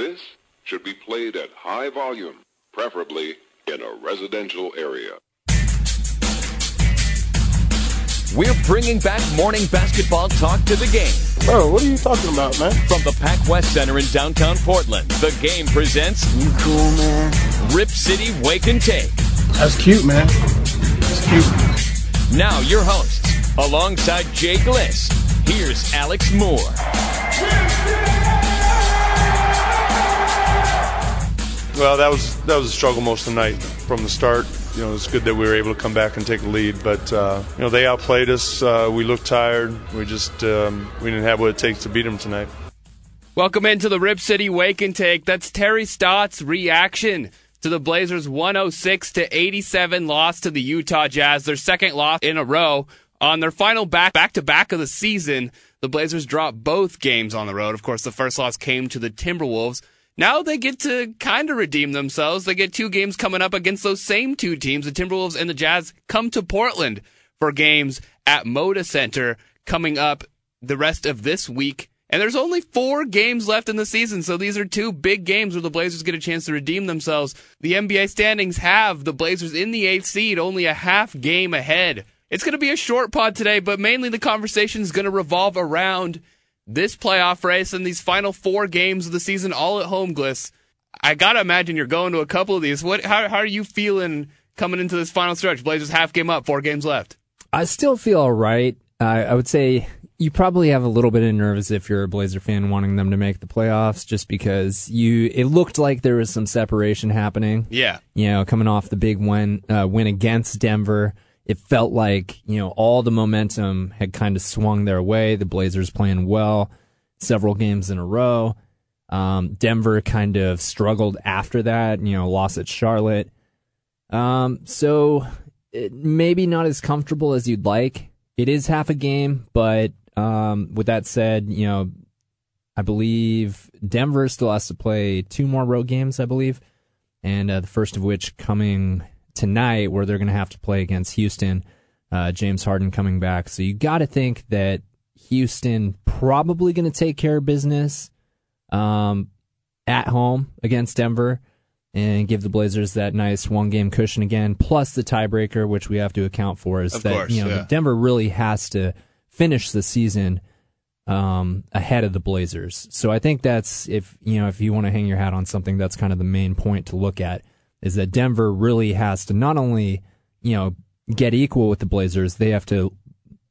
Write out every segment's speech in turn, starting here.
This should be played at high volume, preferably in a residential area. We're bringing back morning basketball talk to the game. Bro, what are you talking about, man? From the Pac West Center in downtown Portland, the game presents You cool, man? Rip City Wake and Take. That's cute, man. That's cute. Now, your hosts, alongside Jay Gliss, here's Alex Moore. Well, that was that was a struggle most of the night from the start. You know, it's good that we were able to come back and take the lead, but uh, you know they outplayed us. Uh, we looked tired. We just um, we didn't have what it takes to beat them tonight. Welcome into the Rip City Wake and Take. That's Terry Stotts' reaction to the Blazers' 106 to 87 loss to the Utah Jazz, their second loss in a row. On their final back back to back of the season, the Blazers dropped both games on the road. Of course, the first loss came to the Timberwolves. Now they get to kind of redeem themselves. They get two games coming up against those same two teams. The Timberwolves and the Jazz come to Portland for games at Moda Center coming up the rest of this week. And there's only four games left in the season, so these are two big games where the Blazers get a chance to redeem themselves. The NBA standings have the Blazers in the eighth seed, only a half game ahead. It's going to be a short pod today, but mainly the conversation is going to revolve around this playoff race and these final four games of the season, all at home, Gliss. I gotta imagine you're going to a couple of these. What? How, how are you feeling coming into this final stretch? Blazers half game up, four games left. I still feel all right. I I would say you probably have a little bit of nerves if you're a Blazer fan wanting them to make the playoffs, just because you it looked like there was some separation happening. Yeah, You know, coming off the big win uh, win against Denver, it felt like you know all the momentum had kind of swung their way. The Blazers playing well, several games in a row. Um, Denver kind of struggled after that. You know, lost at Charlotte. Um, so it, maybe not as comfortable as you'd like. It is half a game, but um, with that said, you know, I believe Denver still has to play two more road games, I believe, and uh, the first of which coming tonight, where they're going to have to play against Houston. Uh, James Harden coming back, so you got to think that Houston probably going to take care of business um, at home against Denver and give the Blazers that nice one game cushion again, plus the tiebreaker, which we have to account for, is Of that course, you know yeah. Denver really has to finish the season um, ahead of the Blazers. So I think that's if you know if you want to hang your hat on something, that's kind of the main point to look at is that Denver really has to not only you know get equal with the Blazers, they have to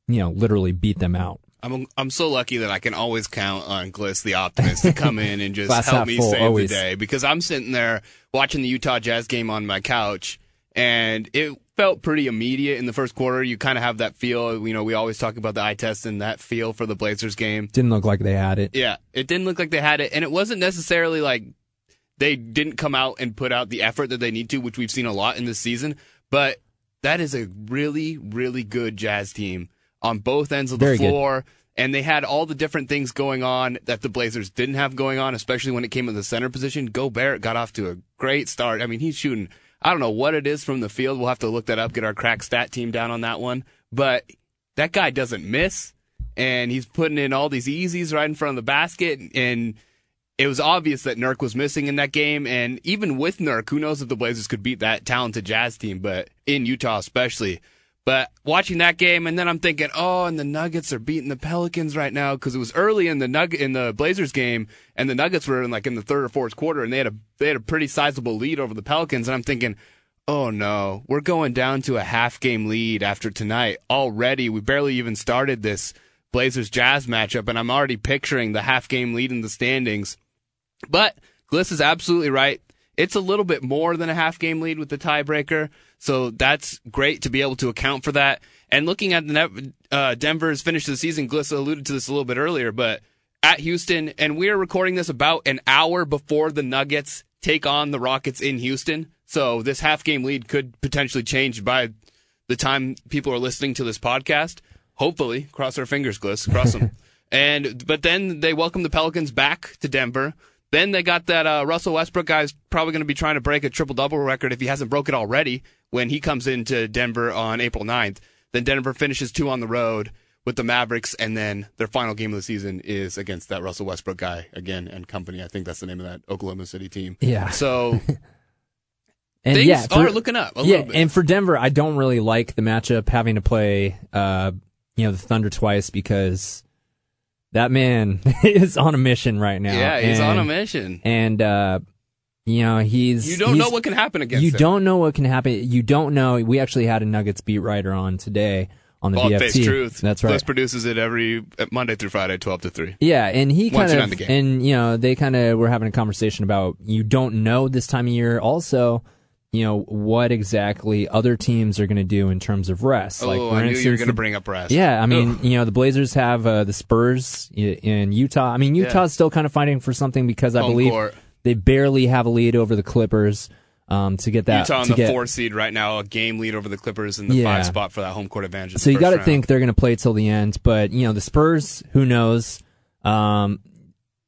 you know literally beat them out. I'm I'm so lucky that I can always count on Gliss the optimist to come in and just help me full, save always. the day because I'm sitting there watching the Utah Jazz game on my couch and it felt pretty immediate in the first quarter. You kind of have that feel, you know, we always talk about the eye test and that feel for the Blazers game. Didn't look like they had it. Yeah, it didn't look like they had it, and it wasn't necessarily like they didn't come out and put out the effort that they need to, which we've seen a lot in this season. But that is a really, really good Jazz team on both ends of the Very good. floor. And they had all the different things going on that the Blazers didn't have going on, especially when it came to the center position. Gobert got off to a great start. I mean, he's shooting, I don't know what it is from the field. We'll have to look that up, get our crack stat team down on that one. But that guy doesn't miss and he's putting in all these easies right in front of the basket. And it was obvious that Nurk was missing in that game. And even with Nurk, who knows if the Blazers could beat that talented Jazz team, but in Utah especially. But watching that game, and then I'm thinking, oh, and the Nuggets are beating the Pelicans right now because it was early in the Nug in the Blazers game, and the Nuggets were in like in the third or fourth quarter, and they had a they had a pretty sizable lead over the Pelicans, and I'm thinking, oh no, we're going down to a half game lead after tonight already. We barely even started this Blazers Jazz matchup, and I'm already picturing the half game lead in the standings. But Gliss is absolutely right. It's a little bit more than a half game lead with the tiebreaker, so that's great to be able to account for that. And looking at the uh, Denver's finish of the season, Gliss alluded to this a little bit earlier, but at Houston, and we are recording this about an hour before the Nuggets take on the Rockets in Houston. So this half game lead could potentially change by the time people are listening to this podcast. Hopefully, cross our fingers, Gliss, cross them. and but then they welcome the Pelicans back to Denver. Then they got that uh, Russell Westbrook guy's probably going to be trying to break a triple double record if he hasn't broke it already when he comes into Denver on April 9th. Then Denver finishes two on the road with the Mavericks, and then their final game of the season is against that Russell Westbrook guy again and company. I think that's the name of that Oklahoma City team. Yeah. So And things yeah, for- are looking up a yeah, little bit. and for Denver, I don't really like the matchup having to play, uh, you know, the Thunder twice because that man is on a mission right now. yeah, he's and, on a mission. and uh, you know he's You don't he's- know what can happen against you him. don't know what can happen. You don't know. We actually had a Nuggets beat writer on today on the Bald BFT. face truth. That's right. Gliss produces it every uh, Monday through Friday, twelve to three. Yeah, and he Once kind you're of on the game. and you know they kind of were having a conversation about you don't know this time of year. Also, you know what exactly other teams are going to do in terms of rest. like oh, for I knew you were going to bring up rest. Yeah, I mean, Ugh. you know, the Blazers have uh, the Spurs in Utah. I mean, Utah's still kind of fighting for something because I Home believe court. they barely have a lead over the Clippers um, to get that. Utah on to the get, four seed right now, a game lead over the Clippers in the Yeah. five spot for that home court advantage. So you got to think they're going to play till the end. But you know, the Spurs, who knows? Um,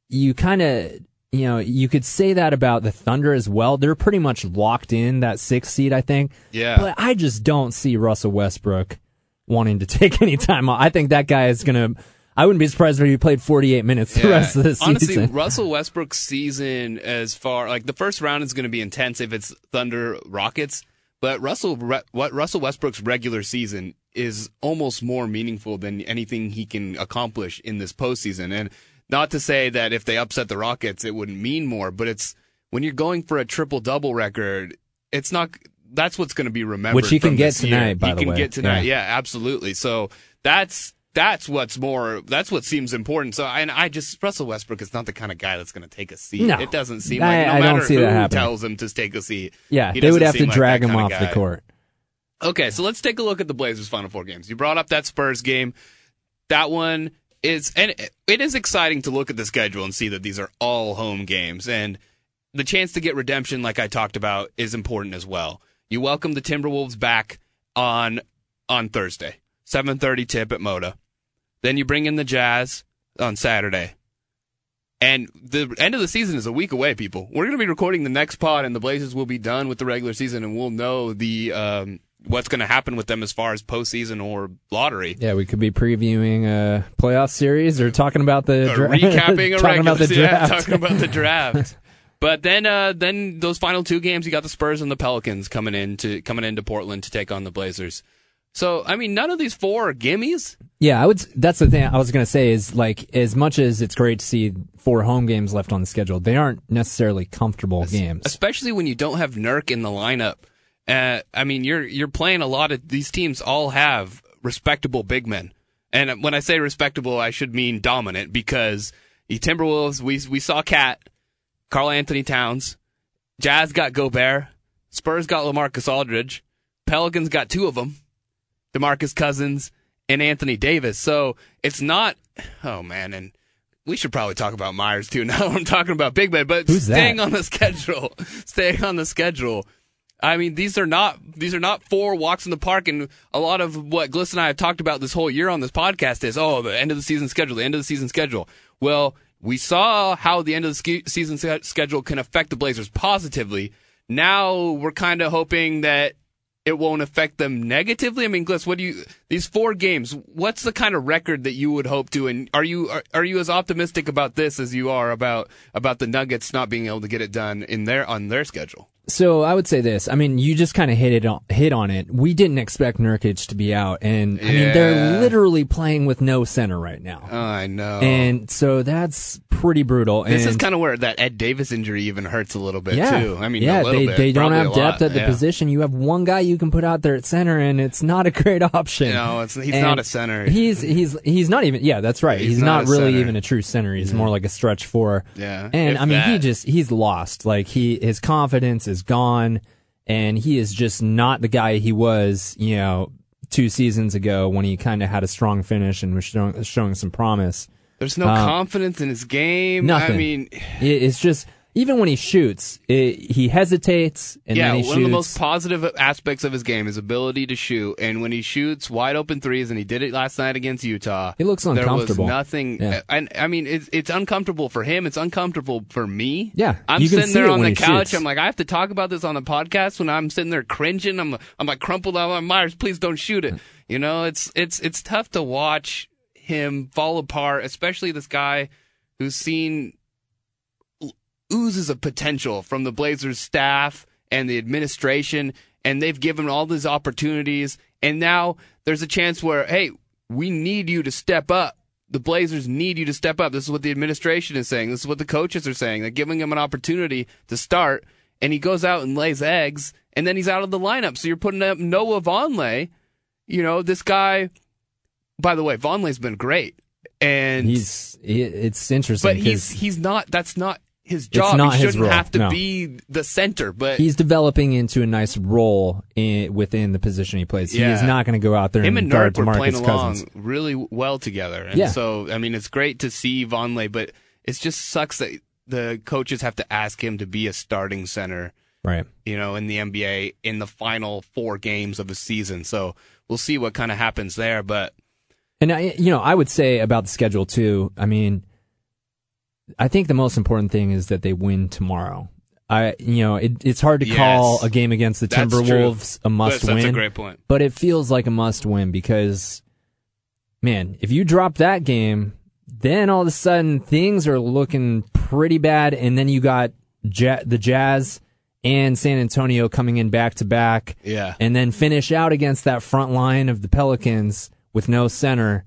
you kind of, you know, you could say that about the Thunder as well. They're pretty much locked in that sixth seed, I think. Yeah. But I just don't see Russell Westbrook wanting to take any time off. I think that guy is going to. I wouldn't be surprised if he played 48 minutes the rest of the season. Honestly, Russell Westbrook's season, as far like the first round is going to be intense if it's Thunder Rockets, but Russell what Russell Westbrook's regular season is almost more meaningful than anything he can accomplish in this postseason. And not to say that if they upset the Rockets, it wouldn't mean more, but it's when you're going for a triple double record, it's not. That's what's going to be remembered. Which he can get this year. tonight, by he the can get tonight. Yeah. Yeah, absolutely. So that's that's what's more. That's what seems important. So and I just Russell Westbrook is not the kind of guy that's going to take a seat. No. It doesn't seem I- like no I don't matter see who that happening. tells him to take a seat. yeah, he they would have to like drag him off the court. Okay, so let's take a look at the Blazers' Final Four games. You brought up that Spurs game. That one is, and it- is exciting to look at the schedule and see that these are all home games. And the chance to get redemption, like I talked about, is important as well. You welcome the Timberwolves back on on Thursday, 7:30 tip at Moda. Then you bring in the Jazz on Saturday. And the end of the season is a week away, people. We're going to be recording the next pod, and the Blazers will be done with the regular season, and we'll know the um, what's going to happen with them as far as postseason or lottery. Yeah, we could be previewing a playoff series or talking about the dra- recapping talking regular about the yeah, draft. talking about the draft. But then, uh, then those final two games, you got the Spurs and the Pelicans coming into coming into Portland to take on the Blazers. So, I mean, none of these four are gimmies. Yeah, I would. That's the thing I was gonna say is like as much as it's great to see four home games left on the schedule, they aren't necessarily comfortable games. especially when you don't have Nurk in the lineup. Uh, I mean, you're you're playing a lot of these teams. All have respectable big men, and when I say respectable, I should mean dominant because the Timberwolves. We we saw Cat, Karl-Anthony Towns, Jazz got Gobert, Spurs got LaMarcus Aldridge, Pelicans got two of them, DeMarcus Cousins and Anthony Davis. So it's not. Oh man, and we should probably talk about Meyers too. Now I'm talking about big men, but Who's that? staying on the schedule, staying on the schedule. I mean, these are not these are not four walks in the park, and a lot of what Gliss and I have talked about this whole year on this podcast is, oh, the end of the season schedule, the end of the season schedule. Well, we saw how the end of the season sch- schedule can affect the Blazers positively. Now we're kind of hoping that it won't affect them negatively. I mean, Gliss, what do you these four games? What's the kind of record that you would hope to? And are you are, are you as optimistic about this as you are about about the Nuggets not being able to get it done in their on their schedule? So I would say this. I mean, you just kind of hit it on, hit on it. We didn't expect Nurkic to be out, and I mean they're literally playing with no center right now, Oh, I know. and so that's pretty brutal. this and is kind of where that Ed Davis injury even hurts a little bit yeah, too. I mean, yeah, a little they bit, they don't probably have a depth lot, at the yeah. position. You have one guy you can put out there at center, and it's not a great option. No, it's, he's And not a center. He's he's he's not even. Yeah, that's right. He's, He's not, not a really center. even a true center. He's mm-hmm. more like a stretch four. Yeah, and if I mean, he that. just he's lost. Like he his confidence is gone, and he is just not the guy he was. You know, two seasons ago when he kind of had a strong finish and was showing, showing some promise. There's no Um, confidence in his game. nothing. I mean, It's just even when he shoots, it, he hesitates and yeah, then he one shoots. of the most positive aspects of his game is ability to shoot. And when he shoots wide open threes, and he did it last night against Utah, He looks uncomfortable. There was nothing, Yeah. and I mean, it's it's uncomfortable for him. It's uncomfortable for me. Yeah, I'm sitting there on the couch. shoots. I'm like, I have to talk about this on the podcast. When I'm sitting there cringing, I'm I'm like crumpled up. I'm Meyers, please don't shoot it. You know, it's it's it's tough to watch him fall apart, especially this guy who's seen oozes of potential from the Blazers staff and the administration, and they've given all these opportunities. And now there's a chance where, hey, we need you to step up. The Blazers need you to step up. This is what the administration is saying. This is what the coaches are saying. They're giving him an opportunity to start, and he goes out and lays eggs, and then he's out of the lineup. So you're putting up Noah Vonleh. You know, this guy, by the way, Vonleh's been great. And He's it's interesting but he's he's not. That's not his job. not he his shouldn't role, have to no. be the center. But he's developing into a nice role in, within the position he plays. He is not going to go out there him and and guard were playing DeMarcus along really well together. And Yeah. so I mean, it's great to see Vonleh, but it just sucks that the coaches have to ask him to be a starting center. Right. You know, in the NBA in the final four games of the season. So we'll see what kind of happens there. But And I, you know, I would say about the schedule too. I mean, I think the most important thing is that they win tomorrow. I, you know, it, it's hard to Yes. call a game against the That's true. Timberwolves a must That's- win. that's a great point. But it feels like a must win because, man, if you drop that game, then all of a sudden things are looking pretty bad, and then you got ja- the Jazz and San Antonio coming in back to back yeah, and then finish out against that front line of the Pelicans with no center.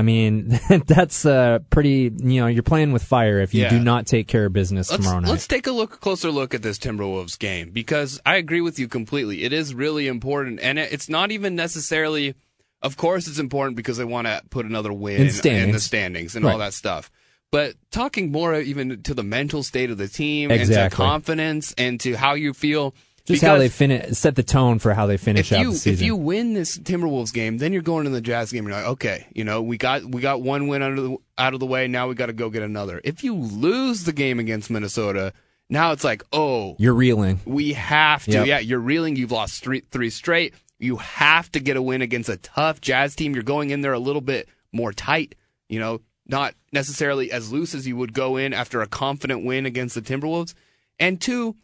I mean, that's uh, pretty. You know, you're playing with fire if you Yeah. do not take care of business let's, tomorrow night. let's take a look closer look at this Timberwolves game because I agree with you completely. It is really important, and it's not even necessarily. Of course, it's important because they want to put another win In in, the standings. and all that stuff. But talking more even to the mental state of the team and to Exactly. confidence and to how you feel. Just how they finish, set the tone for how they finish out you the season. if you win this Timberwolves game, then you're going to the Jazz game. And you're like, okay, you know, we got we got one win out of the, out of the way. Now we got to go get another. If you lose the game against Minnesota, now it's like, oh, you're reeling. we have to. Yep. Yeah, you're reeling. You've lost three three straight. You have to get a win against a tough Jazz team. You're going in there a little bit more tight. You know, not necessarily as loose as you would go in after a confident win against the Timberwolves. And two,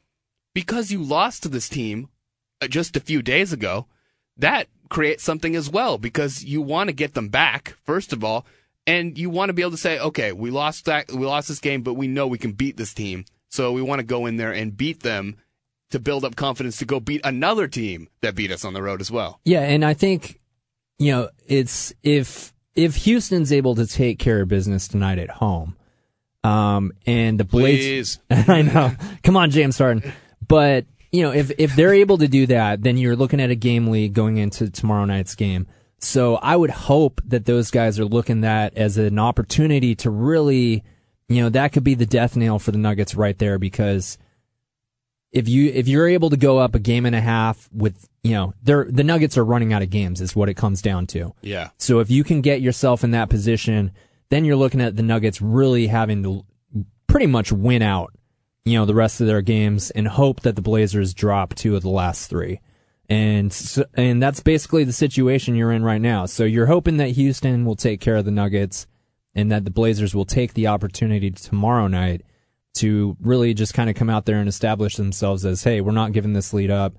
because you lost to this team uh, just a few days ago, that creates something as well because you want to get them back first of all, and you want to be able to say, okay, we lost that, we lost this game, but we know we can beat this team, so we want to go in there and beat them to build up confidence to go beat another team that beat us on the road as well. Yeah, and I think you know it's if if Houston's able to take care of business tonight at home, um, and the Blazers. Please. I know. Come on, James Harden. But you know, if if they're able to do that, then you're looking at a game lead going into tomorrow night's game. So I would hope that those guys are looking that as an opportunity to really, you know, that could be the death nail for the Nuggets right there because if you if you're able to go up a game and a half with you know they're the Nuggets are running out of games is what it comes down to. Yeah. So if you can get yourself in that position, then you're looking at the Nuggets really having to pretty much win out, you know, the rest of their games and hope that the Blazers drop two of the last three. And so, and that's basically the situation you're in right now. So you're hoping that Houston will take care of the Nuggets and that the Blazers will take the opportunity tomorrow night to really just kind of come out there and establish themselves as, hey, we're not giving this lead up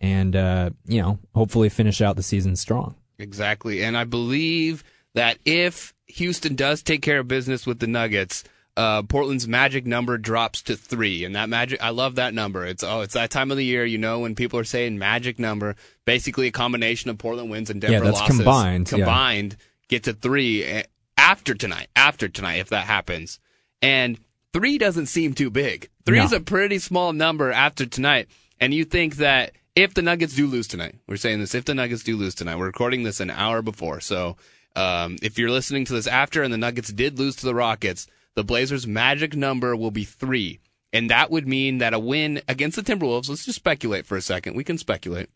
and, uh, you know, hopefully finish out the season strong. Exactly. And I believe that if Houston does take care of business with the Nuggets, uh, Portland's magic number drops to three. And that magic, I love that number. It's, oh, it's that time of the year, you know, when people are saying magic number, basically a combination of Portland wins and Denver Yeah, that's losses combined, yeah. combined get to three eh, after tonight, after tonight, if that happens. And three doesn't seem too big. Three No. is a pretty small number after tonight. And you think that if the Nuggets do lose tonight, we're saying this, if the Nuggets do lose tonight, we're recording this an hour before. So um, if you're listening to this after and the Nuggets did lose to the Rockets, the Blazers' magic number will be three. And that would mean that a win against the Timberwolves, let's just speculate for a second. We can speculate,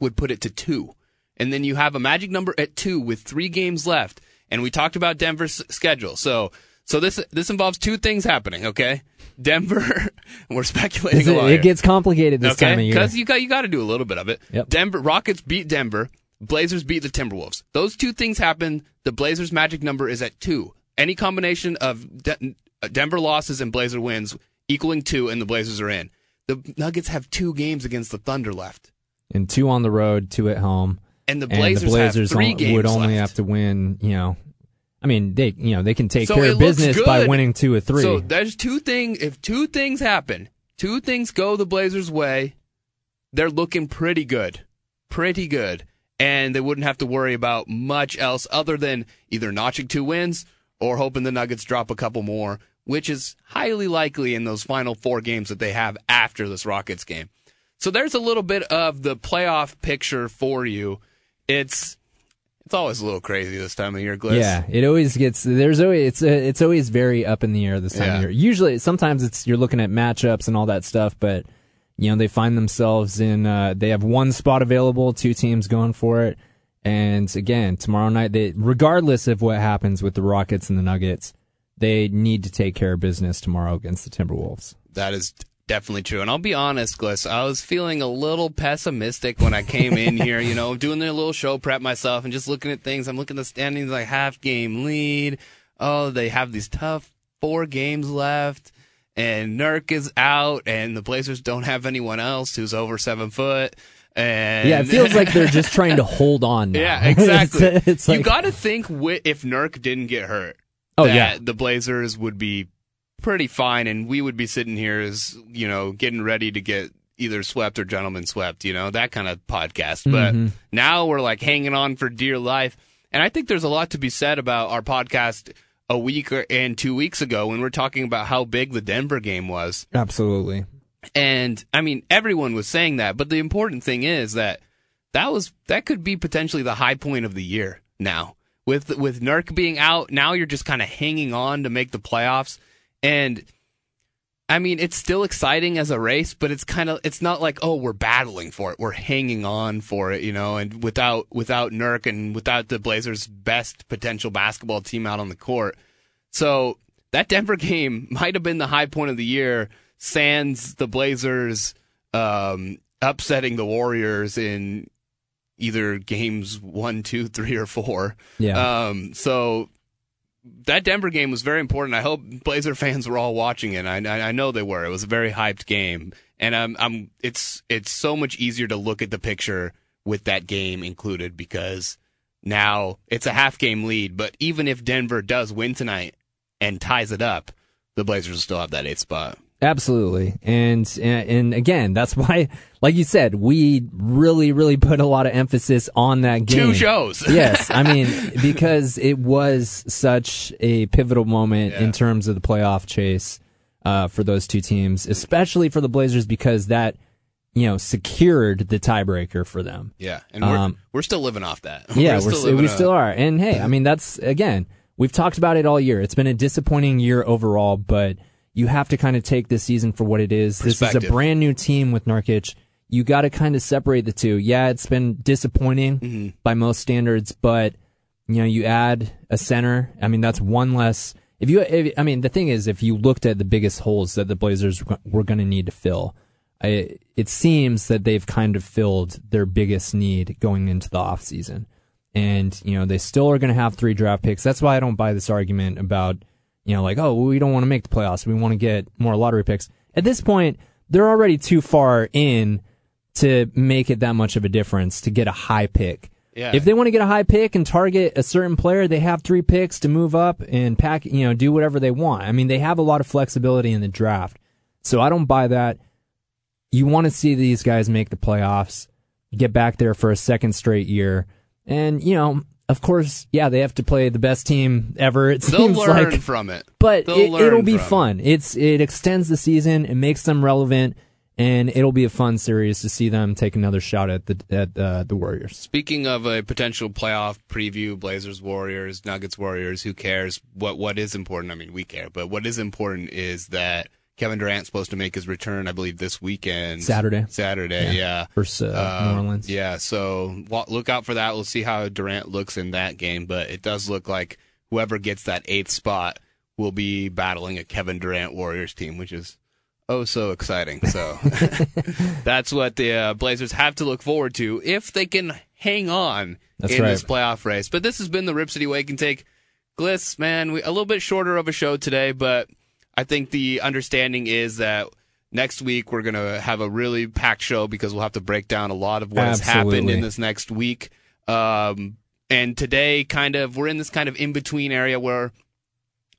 would put it to two. And then you have a magic number at two with three games left. And we talked about Denver's schedule. So So this this involves two things happening. Okay, Denver. we're speculating Is a it, lot. it here. gets complicated this time of Okay, year. because you got you got to do a little bit of it. Yep. Denver Rockets beat Denver. Blazers beat the Timberwolves. Those two things happen. The Blazers' magic number is at two. Any combination of De- Denver losses and Blazer wins equaling two, and the Blazers are in. The Nuggets have two games against the Thunder left, and two on the road, two at home. and the and Blazers, the Blazers on- would only left. have to win, you know. I mean, they you know they can take So care of business by winning two or three. So there's two things. If two things happen, two things go the Blazers' way, they're looking pretty good, pretty good, and they wouldn't have to worry about much else other than either notching two wins or hoping the Nuggets drop a couple more, which is highly likely in those final four games that they have after this Rockets game. So there's a little bit of the playoff picture for you. It's it's always a little crazy this time of year, Gliss. yeah, it always gets there's always it's uh, it's always very up in the air this time Yeah. of year. Usually, sometimes it's you're looking at matchups and all that stuff, but you know they find themselves in uh, they have one spot available, two teams going for it, and again tomorrow night they regardless of what happens with the Rockets and the Nuggets, they need to take care of business tomorrow against the Timberwolves. That is definitely true. And I'll be honest, Gliss, I was feeling a little pessimistic when I came in here, you know, doing the little show prep myself and just looking at things. I'm looking at the standings like half game lead. Oh, they have these tough four games left. And Nurk is out, and the Blazers don't have anyone else who's over seven foot. And Yeah, it feels like they're just trying to hold on. Now. Yeah, exactly. it's, it's like, you got to think wi- if Nurk didn't get hurt, Oh, that yeah. the Blazers would be pretty fine, and we would be sitting here as you know getting ready to get either swept or gentlemen swept, you know that kind of podcast. But Mm-hmm. now we're like hanging on for dear life, and I think there's a lot to be said about our podcast a week or, and two weeks ago when we're talking about how big the Denver game was. absolutely. And I mean, everyone was saying that, but the important thing is that that was that could be potentially the high point of the year now. With with Nurk being out, now you're just kind of hanging on to make the playoffs. And I mean, it's still exciting as a race, but it's kind of it's not like, oh, we're battling for it. We're hanging on for it, you know, and without without Nurk and without the Blazers' best potential basketball team out on the court. So that Denver game might have been the high point of the year, sans the Blazers um, upsetting the Warriors in either games one, two, three, or four. Yeah. Um, so that Denver game was very important. I hope Blazer fans were all watching it. I, I, I know they were. It was a very hyped game, and I'm, I'm. It's it's so much easier to look at the picture with that game included because now it's a half game lead. But even if Denver does win tonight and ties it up, the Blazers still have that eighth spot. Absolutely. And, and and again, that's why like you said, we really really put a lot of emphasis on that game. Two shows. yes, I mean because it was such a pivotal moment Yeah. in terms of the playoff chase uh, for those two teams, especially for the Blazers because that you know secured the tiebreaker for them. Yeah, and we're Um, we're still living off that. Yeah, We're we're, still we still are. And hey, I mean, that's again, we've talked about it all year. It's been a disappointing year overall, but you have to kind of take this season for what it is. This is a brand new team with Nurkic. You got to kind of separate the two. Yeah, it's been disappointing Mm-hmm. by most standards, but you know, you add a center. I mean, that's one less. If you, if, I mean, the thing is, if you looked at the biggest holes that the Blazers were going to need to fill, I, it seems that they've kind of filled their biggest need going into the offseason. And, you know, they still are going to have three draft picks. That's why I don't buy this argument about, you know, like, oh, we don't want to make the playoffs. We want to get more lottery picks. At this point, they're already too far in to make it that much of a difference to get a high pick. Yeah. If they want to get a high pick and target a certain player, they have three picks to move up and pack, you know, do whatever they want. I mean, they have a lot of flexibility in the draft. So I don't buy that. You want to see these guys make the playoffs, get back there for a second straight year. And, you know, of course, yeah, they have to play the best team ever. It They'll seems learn like from it. but They'll it, it'll be from it. fun. It's it extends the season, it makes them relevant, and it'll be a fun series to see them take another shot at the at uh, the Warriors. Speaking of a potential playoff preview, Blazers, Warriors, Nuggets, Warriors, who cares? What what is important? I mean, we care, but what is important is that Kevin Durant's supposed to make his return, I believe, this weekend, Saturday. Saturday, yeah, Versus uh, Um, New Orleans. Yeah, so look out for that. We'll see how Durant looks in that game, but it does look like whoever gets that eighth spot will be battling a Kevin Durant Warriors team, which is oh so exciting. So that's what the uh, Blazers have to look forward to if they can hang on That's in right. this playoff race. But this has been the Rip City Wake and Take. Gliss, man, we, a little bit shorter of a show today, but I think the understanding is that next week we're going to have a really packed show because we'll have to break down a lot of what has happened in this next week. Um, and today, kind of, we're in this kind of in between area where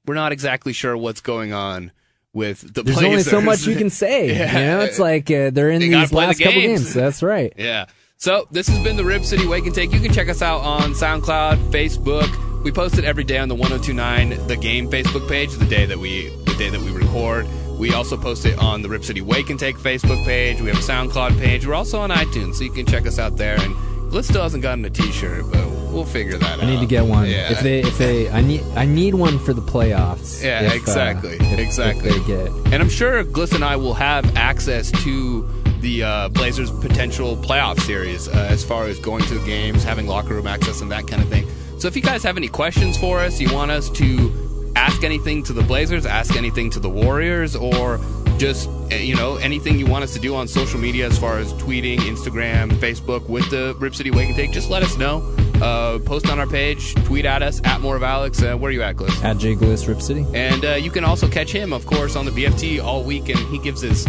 we're not exactly sure what's going on with the There's Blazers. only so much you can say. Yeah. You know, it's like uh, they're in They these play the last couple games. That's right. Yeah. So this has been the Rip City Wake and Take. You can check us out on SoundCloud, Facebook. We post it every day on the 1029 The Game Facebook page, the day that we day that we record. We also post it on the Rip City Wake and Take Facebook page. We have a SoundCloud page. We're also on iTunes, so you can check us out there. And Gliss still hasn't gotten a T-shirt, but we'll figure that out. I need to get one. Yeah. If they, if they, I need, I need one for the playoffs. Yeah, if, uh, exactly, if- exactly. If get And I'm sure Gliss and I will have access to the uh, Blazers' potential playoff series uh, as far as going to the games, having locker room access, and that kind of thing. So if you guys have any questions for us, you want us to ask anything to the Blazers, ask anything to the Warriors, or just uh, you know anything you want us to do on social media as far as tweeting, Instagram, Facebook with the Rip City Wake and Take, just let us know. Uh, post on our page, tweet at us at more of Alex. Uh, where are you at, Gliss? at Jay Gliss Rip City. And uh, you can also catch him, of course, on the BFT all week, and he gives his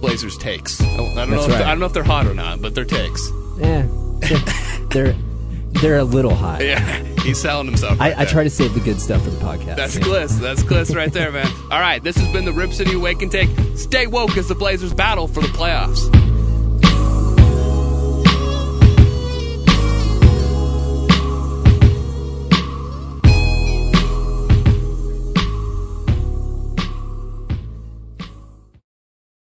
Blazers takes. I don't know. If right. I don't know if they're hot or not, but they're takes. Yeah, they're they're a little hot. Yeah, he's selling himself. I, right I there. try to save the good stuff for the podcast. That's yeah. Gliss. That's Gliss right there, man. All right, this has been the Rip City Wake and Take. Stay woke as the Blazers battle for the playoffs.